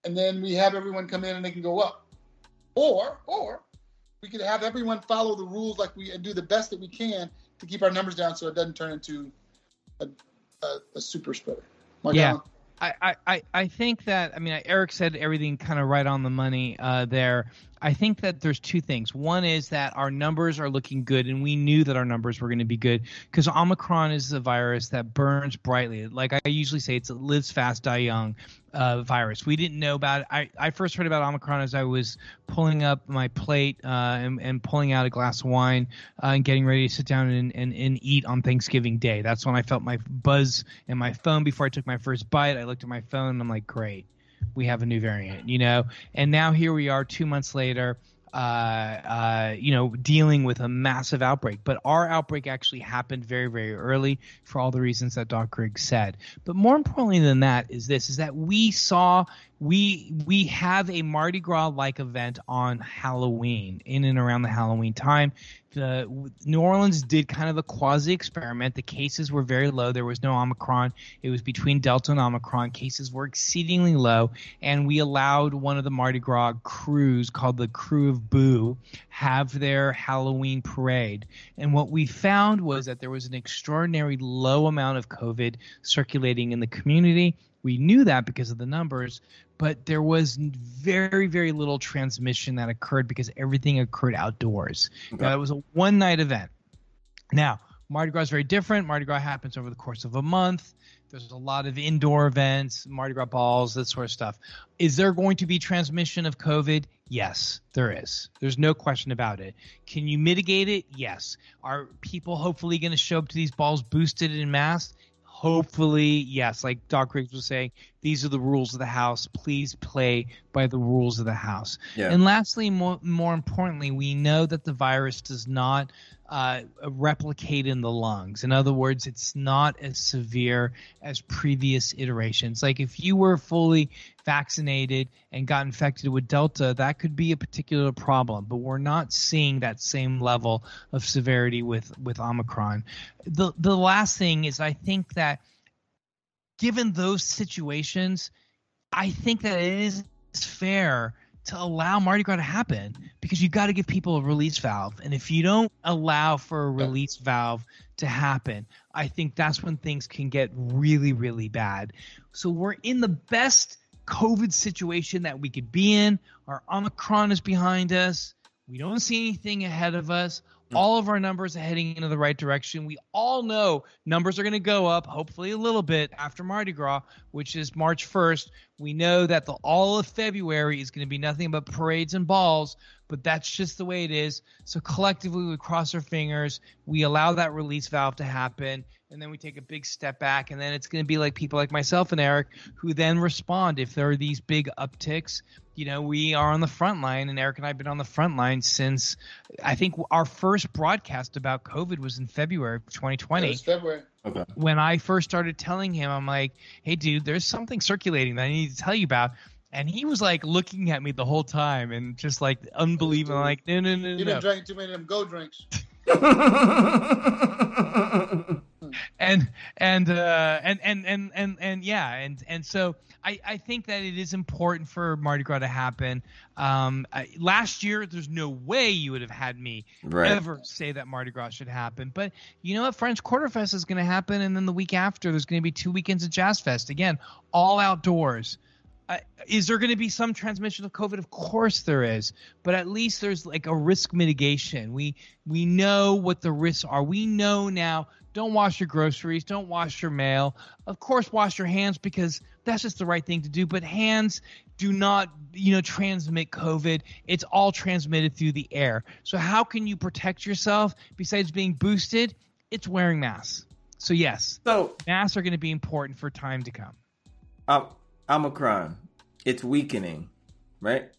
and then we have everyone come in and they can go up, or or we could have everyone follow the rules like we and do the best that we can to keep our numbers down so it doesn't turn into a, a, a super spreader. Mark Yeah. Allen? I, I, I- I think that I mean Eric said everything kind of right on the money uh, there. I think that there's two things. One is that our numbers are looking good, and we knew that our numbers were going to be good because Omicron is a virus that burns brightly. Like I usually say, it's a lives fast, die young uh, virus. We didn't know about it. I, I first heard about Omicron as I was pulling up my plate uh, and, and pulling out a glass of wine uh, and getting ready to sit down and, and, and eat on Thanksgiving Day. That's when I felt my buzz in my phone before I took my first bite. I looked at my phone and I'm like, great. We have a new variant, you know. And now here we are, two months later, uh, uh, you know, dealing with a massive outbreak. But our outbreak actually happened very, very early for all the reasons that Doc Griggs said. But more importantly than that is this: is that we saw we we have a Mardi Gras like event on Halloween, in and around the Halloween time. The, New Orleans did kind of a quasi experiment. The cases were very low. There was no Omicron. It was between Delta and Omicron. Cases were exceedingly low, and we allowed one of the Mardi Gras crews called the Krewe of Boo have their Halloween parade. And what we found was that there was an extraordinary low amount of COVID circulating in the community. We knew that because of the numbers, but there was very, very little transmission that occurred because everything occurred outdoors. Okay. Now, it was a one night event. Now, Mardi Gras is very different. Mardi Gras happens over the course of a month. There's a lot of indoor events, Mardi Gras balls, that sort of stuff. Is there going to be transmission of COVID? Yes, there is. There's no question about it. Can you mitigate it? Yes. Are people hopefully going to show up to these balls boosted and masked? Hopefully, yes, like Doc Griggs was saying, these are the rules of the house. Please play by the rules of the house. Yeah. And lastly, more, more importantly, we know that the virus does not uh, replicate in the lungs. In other words, it's not as severe as previous iterations. Like if you were fully vaccinated and got infected with Delta, that could be a particular problem. But we're not seeing that same level of severity with with Omicron. The the last thing is, I think that given those situations, I think that it is fair to allow Mardi Gras to happen because you got to give people a release valve. And if you don't allow for a release valve to happen, I think that's when things can get really, really bad. So we're in the best COVID situation that we could be in. Our Omicron is behind us. We don't see anything ahead of us. Mm. All of our numbers are heading into the right direction. We all know numbers are going to go up, hopefully a little bit after Mardi Gras, which is March 1st. We know that the all of February is going to be nothing but parades and balls, but that's just the way it is. So collectively, we cross our fingers. We allow that release valve to happen, and then we take a big step back, and then it's going to be like people like myself and Eric who then respond if there are these big upticks you know, we are on the front line, and Eric and I have been on the front line since I think our first broadcast about COVID was in February of 2020. Yeah, February. Okay. When I first started telling him, I'm like, hey, dude, there's something circulating that I need to tell you about. And he was like looking at me the whole time and just like unbelievable. Like, no, no, no, You've been drinking too many of them go drinks. and and uh, and and and and and yeah, and and so I I think that it is important for Mardi Gras to happen. Um, I, last year, there's no way you would have had me right. ever say that Mardi Gras should happen. But you know what? French Quarter Fest is going to happen, and then the week after, there's going to be two weekends of Jazz Fest again, all outdoors. Uh, is there going to be some transmission of COVID? Of course there is, but at least there's like a risk mitigation. We we know what the risks are. We know now. Don't wash your groceries. Don't wash your mail. Of course, wash your hands because that's just the right thing to do. But hands do not, you know, transmit COVID. It's all transmitted through the air. So how can you protect yourself besides being boosted? It's wearing masks. So yes, so masks are going to be important for time to come. Um, Omicron, it's weakening, right?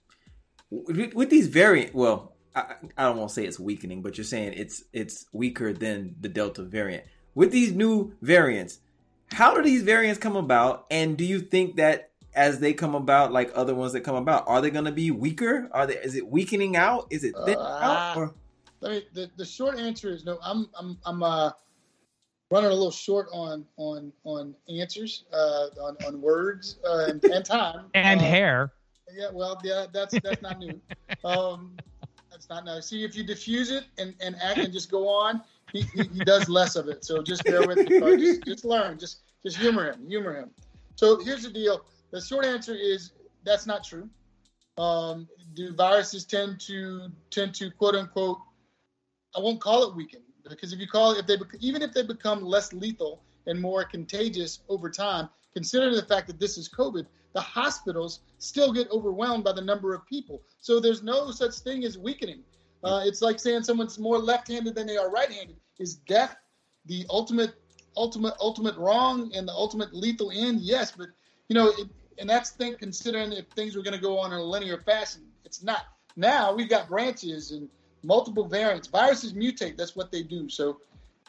With, these variant, well, I, I don't want to say it's weakening, but you're saying it's it's weaker than the Delta variant. With these new variants, how do these variants come about? And do you think that as they come about, like other ones that come about, are they going to be weaker? Are they? Is it weakening out? Is it thin uh, out? Or? Mean, the, the short answer is no. I'm I'm I'm uh running a little short on on on answers, uh, on on words uh, and, and time and uh, hair. Yeah, well, yeah, that's that's not new. Um, that's not new. See, if you diffuse it and, and act and just go on, he, he, he does less of it. So just bear with me. Just, just learn. Just just humor him. Humor him. So here's the deal. The short answer is that's not true. Um, do viruses tend to tend to quote unquote? I won't call it weaken because if you call if they even if they become less lethal and more contagious over time, considering the fact that this is COVID, the hospitals still get overwhelmed by the number of people. So there's no such thing as weakening. Uh, it's like saying someone's more left-handed than they are right-handed. Is death the ultimate, ultimate, ultimate wrong and the ultimate lethal end? Yes, but you know, it, and that's think considering if things were going to go on in a linear fashion. It's not. Now we've got branches and multiple variants. Viruses mutate. That's what they do. So,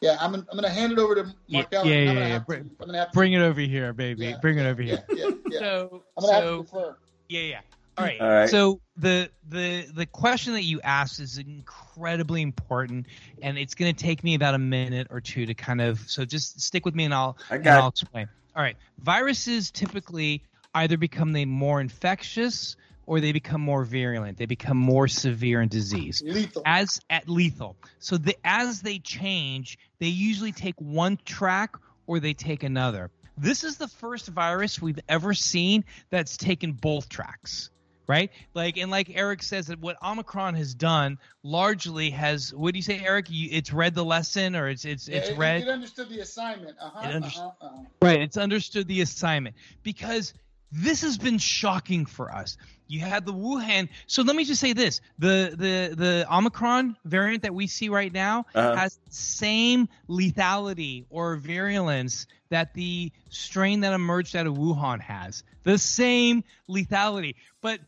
yeah, I'm, I'm going to hand it over to Mark yeah, Allen. Yeah, I'm yeah, yeah. have Bring, I'm gonna have to- bring it over here, baby. Yeah, bring it over here. Yeah, yeah, yeah. So, I'm gonna have so to defer. Yeah, yeah. All right. All right. So the the the question that you asked is incredibly important, and it's going to take me about a minute or two to kind of. So just stick with me, and I'll I and I'll explain. All right. Viruses typically either become they more infectious or they become more virulent. They become more severe in disease Lethal. as at lethal. So the, as they change, they usually take one track or they take another. This is the first virus we've ever seen that's taken both tracks, right? Like and like Eric says that what Omicron has done largely has. What do you say, Eric? You, it's read the lesson or it's it's Yeah, it's it, read. It understood the assignment. Uh-huh, It understood- uh-huh, uh-huh. Right, it's understood the assignment because this has been shocking for us. You had the Wuhan. So let me just say this: the the the Omicron variant that we see right now Uh-huh. has the same lethality or virulence that the strain that emerged out of Wuhan has. The same lethality, but.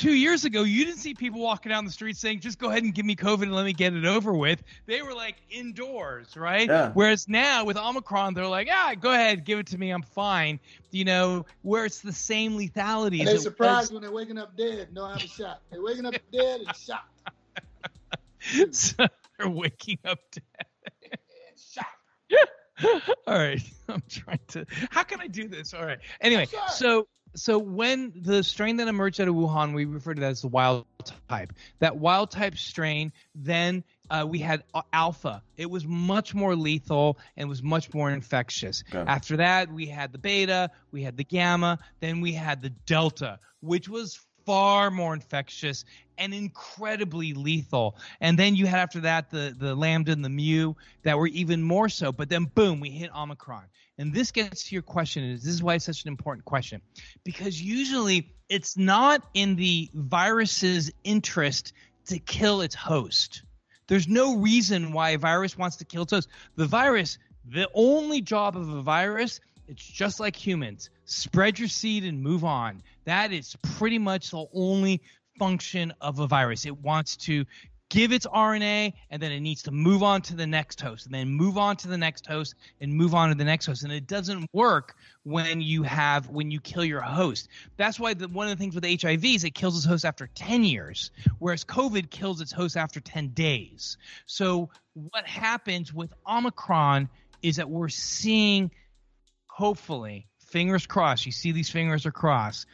Two years ago, you didn't see people walking down the street saying, "Just go ahead and give me COVID and let me get it over with." They were like indoors, right? Yeah. Whereas now with Omicron, they're like, "Ah, go ahead, give it to me, I'm fine." You know, where it's the same lethality. And they're it surprised when they're waking up dead. No, I have a shot. They're waking up dead and shot. so they're waking up dead. And shot. Yeah. All right, I'm trying to. How can I do this? All right. Anyway, Sure. so so when the strain that emerged out of Wuhan, we refer to that as the wild type. That wild type strain, then uh, we had alpha. It was much more lethal and was much more infectious. Okay. After that, we had the beta, we had the gamma, then we had the delta, which was far more infectious and incredibly lethal. And then you had after that the the lambda and the mu that were even more so. But then boom, we hit omicron. And this gets to your question. Is this is why it's such an important question? Because usually it's not in the virus's interest to kill its host. There's no reason why a virus wants to kill its host. The virus, the only job of a virus, it's just like humans. Spread your seed and move on. That is pretty much the only function of a virus. It wants to give its RNA and then it needs to move on to the next host and then move on to the next host and move on to the next host. And it doesn't work when you have when you kill your host. That's why the, one of the things with HIV is it kills its host after 10 years, whereas COVID kills its host after 10 days. So what happens with Omicron is that we're seeing hopefully fingers crossed you see these fingers are crossed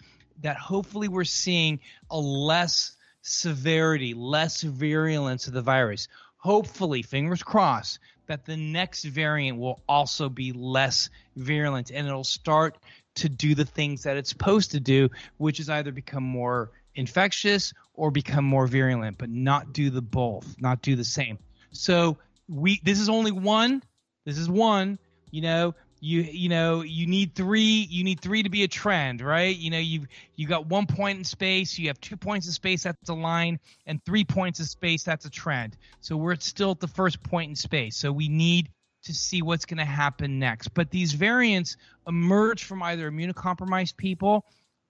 that hopefully we're seeing a less severity less virulence of the virus. Hopefully fingers crossed that the next variant will also be less virulent and it'll start to do the things that it's supposed to do which is either become more infectious or become more virulent but not do the both not do the same. So we this is only one this is one you know you you know you need three you need three to be a trend right? You know you've you got one point in space you have two points in space that's a line and three points in space that's a trend. So we're still at the first point in space. So we need to see what's going to happen next. But these variants emerge from either immunocompromised people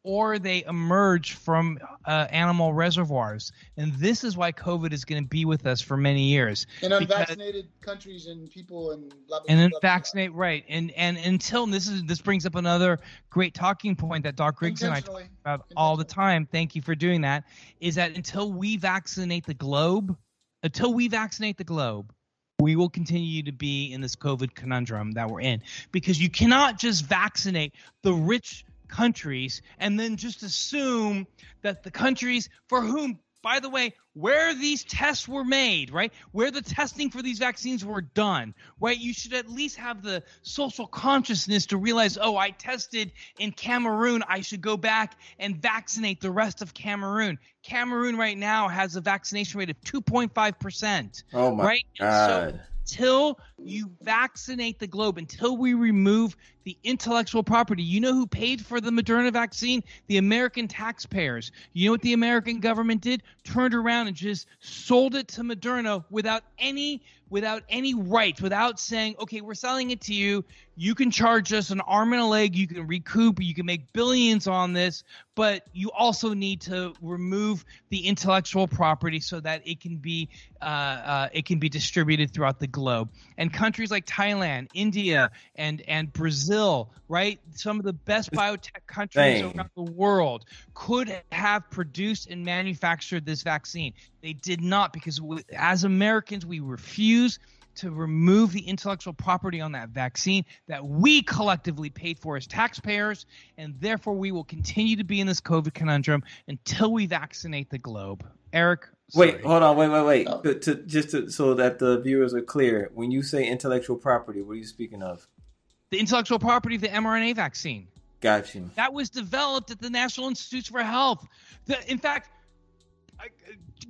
or they emerge from uh, animal reservoirs. And this is why covid is going to be with us for many years. In unvaccinated countries and people and blah, blah, and then blah, blah, vaccinate right. And and until and this is this brings up another great talking point that doc griggs and i talk about all the time. Thank you for doing that. Is that until we vaccinate the globe until we vaccinate the globe we will continue to be in this covid conundrum that we're in. Because you cannot just vaccinate the rich countries and then just assume that the countries for whom by the way where these tests were made right? Where the testing for these vaccines were done right? You should at least have the social consciousness to realize oh i tested in cameroon. I should go back and vaccinate the rest of cameroon. Cameroon right now has a vaccination rate of 2.5% Oh my right? God. so until you vaccinate the globe, until we remove the intellectual property. You know who paid for the Moderna vaccine? The American taxpayers. You know what the American government did? Turned around and just sold it to Moderna without any without any rights, without saying, okay, we're selling it to you. You can charge us an arm and a leg. You can recoup. You can make billions on this, but you also need to remove the intellectual property so that it can be uh, uh, it can be distributed throughout the globe. And countries like Thailand, India, and and Brazil, right, some of the best biotech countries Dang. around the world could have produced and manufactured this vaccine. They did not because we, as Americans we refuse to remove the intellectual property on that vaccine that we collectively paid for as taxpayers, and therefore we will continue to be in this COVID conundrum until we vaccinate the globe. Eric, Wait, hold on, wait, wait, wait. Oh. To, to, just to, so that the viewers are clear, when you say intellectual property, what are you speaking of? the intellectual property of the mRNA vaccine. Got you. That was developed at the National Institutes for Health. The, in fact, I-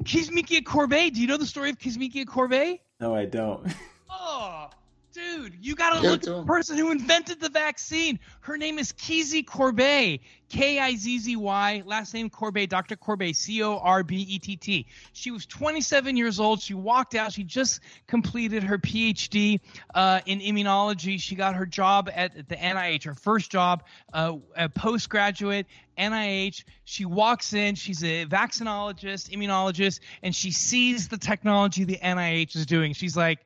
Kizzmekia Corbett. Do you know the story of Kizzmekia Corbett? No, I don't. Oh, dude, you gotta Give look at the person who invented the vaccine. Her name is Kizzy Corbett, K I Z Z Y, last name Corbett, Dr. Corbett, C O R B E T T. She was 27 years old. She walked out. She just completed her PhD uh, in immunology. She got her job at the NIH, her first job, uh, a postgraduate. NIH. She walks in. She's a vaccinologist, immunologist, and she sees the technology the NIH is doing. She's like,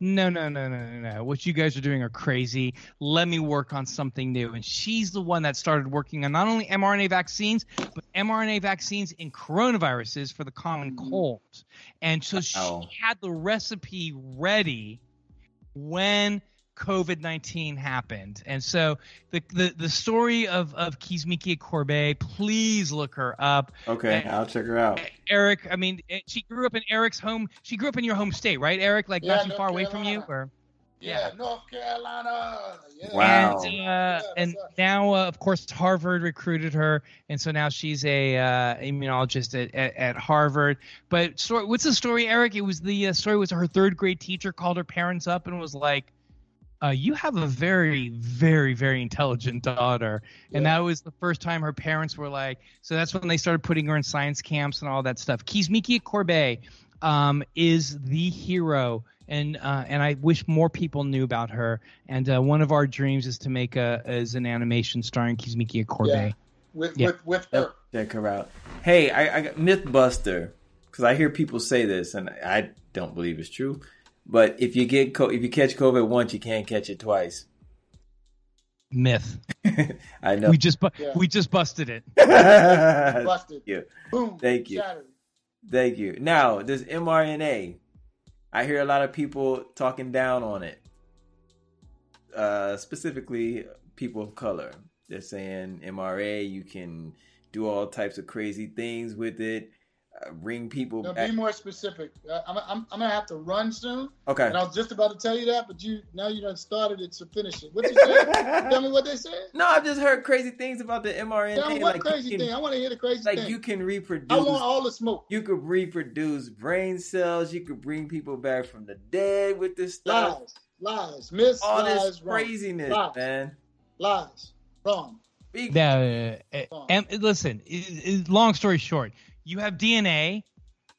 no, no, no, no, no, no. What you guys are doing are crazy. Let me work on something new. And she's the one that started working on not only mRNA vaccines, but mRNA vaccines in coronaviruses for the common mm. cold. And so she Wow. had the recipe ready when COVID nineteen happened. And so the the, the story of of Kizzmekia Corbett, please look her up. Okay, Eh, I'll check her out. Eric, I mean, eh, she grew up in Eric's home. She grew up in your home state, right, Eric? Like Yeah, not too North far away from you, or Yeah, North Carolina. Yeah. Wow. and uh, Yeah, and right. now, uh, of course, Harvard recruited her, and so now she's a uh, immunologist at, at, at Harvard. But story, what's the story, Eric? It was the uh, story was her third grade teacher called her parents up and was like. Uh, you have a very, very, very intelligent daughter, and Yeah. that was the first time her parents were like. So that's when they started putting her in science camps and all that stuff. Kizzmekia Corbett um, is the hero, and uh, and I wish more people knew about her. And uh, one of our dreams is to make a is an animation starring Kizzmekia Corbett. Yeah. With, Yeah. with, with her. Check her out. Hey, I, I got MythBuster because I hear people say this, and I don't believe it's true. But if you get co- if you catch COVID once, you can't catch it twice. Myth. I know. We just bu- Yeah. we just busted it. Busted. Yeah. Boom. Thank you. Shattered. Thank you. Now, this mRNA, I hear a lot of people talking down on it. Uh, specifically, people of color. They're saying MRA, you can do all types of crazy things with it, uh, bring people Now, back. be more specific. Uh, I'm, I'm, I'm gonna have to run soon, Okay. and I was just about to tell you that, but you now you done started it, so finish it. What did you say? tell me what they said. No, I've just heard crazy things about the mRNA. Tell me what like crazy can, thing. I want to hear the crazy like thing. Like you can reproduce. I want all the smoke. you could reproduce brain cells. You could bring people back from the dead with this stuff. Lies, lies, miss, All lies, this wrong. craziness, Lies. man. lies, wrong. Big Now, uh, Fine. and listen, i i long story short, you have DNA,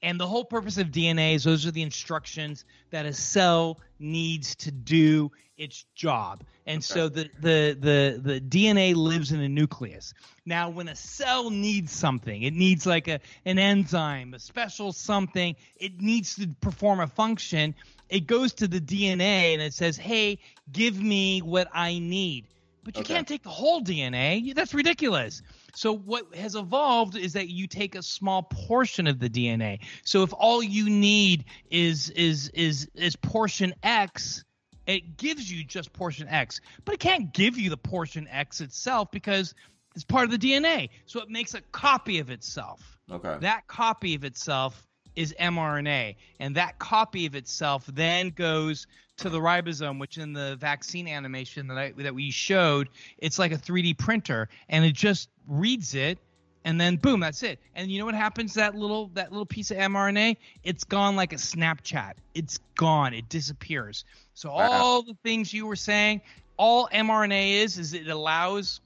and the whole purpose of DNA is those are the instructions that a cell needs to do its job. And so the, the the the DNA lives in a nucleus. Now, when a cell needs something, it needs like a an enzyme, a special something. It needs to perform a function. It goes to the DNA and it says, "Hey, give me what I need." But you Okay. can't take the whole DNA. That's ridiculous. So what has evolved is that you take a small portion of the DNA. So if all you need is is is is portion X, it gives you just portion X. But it can't give you the portion X itself because it's part of the DNA. So it makes a copy of itself. Okay. That copy of itself is mRNA, and that copy of itself then goes to the ribosome, which in the vaccine animation that I, that we showed, it's like a 3D printer, and it just reads it, and then boom, that's it. And you know what happens? to That little that little piece of mRNA, it's gone like a Snapchat. It's gone. It disappears. So Wow. all the things you were saying, all mRNA is is it allows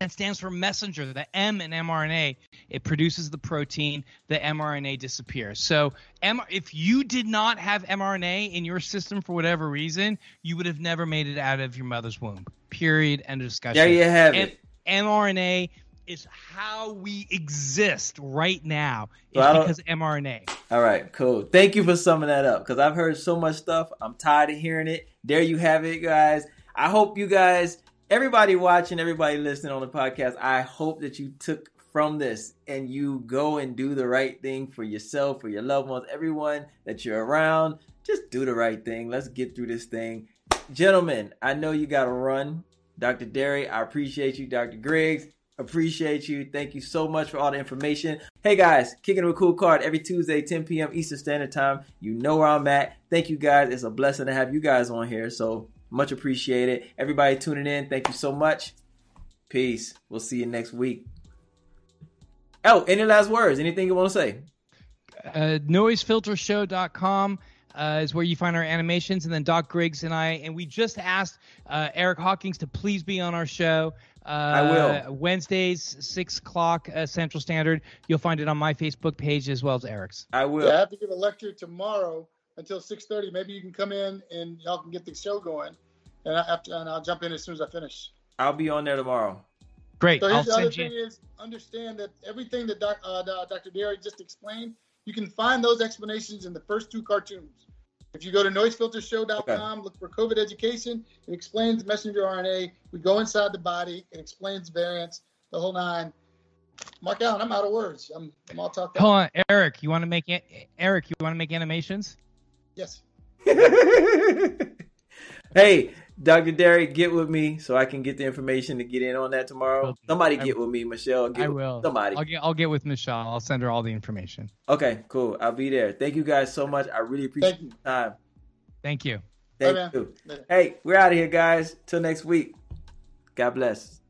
and stands for messenger. The M in mRNA, it produces the protein, the mRNA disappears. So, if you did not have mRNA in your system for whatever reason, you would have never made it out of your mother's womb. Period. End of discussion. There you have M- it. mRNA is how we exist right now. Is So I don't- because mRNA. All right, cool. Thank you for summing that up because I've heard so much stuff. I'm tired of hearing it. There you have it, guys. I hope you guys, everybody watching, everybody listening on the podcast, I hope that you took from this and you go and do the right thing for yourself, for your loved ones, everyone that you're around. Just do the right thing. Let's get through this thing. Gentlemen, I know you got to run. Dr. Dery, I appreciate you. Dr. Griggs, appreciate you. Thank you so much for all the information. Hey guys, kicking it with cool card every Tuesday, 10 p.m. Eastern Standard Time. You know where I'm at. Thank you guys. It's a blessing to have you guys on here. So much appreciated. Everybody tuning in, thank you so much. Peace. We'll see you next week. Oh, any last words? Anything you want to say? uh, noisefiltershow.com uh, is where you find our animations and then doc griggs and i and we just asked uh, eric hawkins to please be on our show uh, I will. wednesdays 6 o'clock uh, central standard you'll find it on my facebook page as well as eric's I will. Yeah, I have to give a lecture tomorrow until 6:30. Maybe you can come in and y'all can get the show going, and I, after and I'll jump in as soon as I finish. I'll be on there tomorrow. great So i'll here's the other send thing: you is understand that everything that doc, uh, Dr. Dery just explained, you can find those explanations in the first two cartoons. If you go to noisefiltershow.com, look for COVID education. It explains messenger RNA. We go inside the body. It explains variants, the whole nine. MarkAlain, I'm out of words. I'm, I'm all talked hold on eric you want to make a- eric you want to make animations Yes. hey, Dr. Dery, get with me so I can get the information to get in on that tomorrow. Will do. Somebody I get with me, Michelle. Get i with- will Somebody. I'll get, I'll get with michelle i'll send her all the information Okay, cool. I'll be there. Thank you guys so much. I really appreciate Thank you. the time. thank you Thank Bye, you. Later. Hey, we're out of here, guys. Till next week. God bless.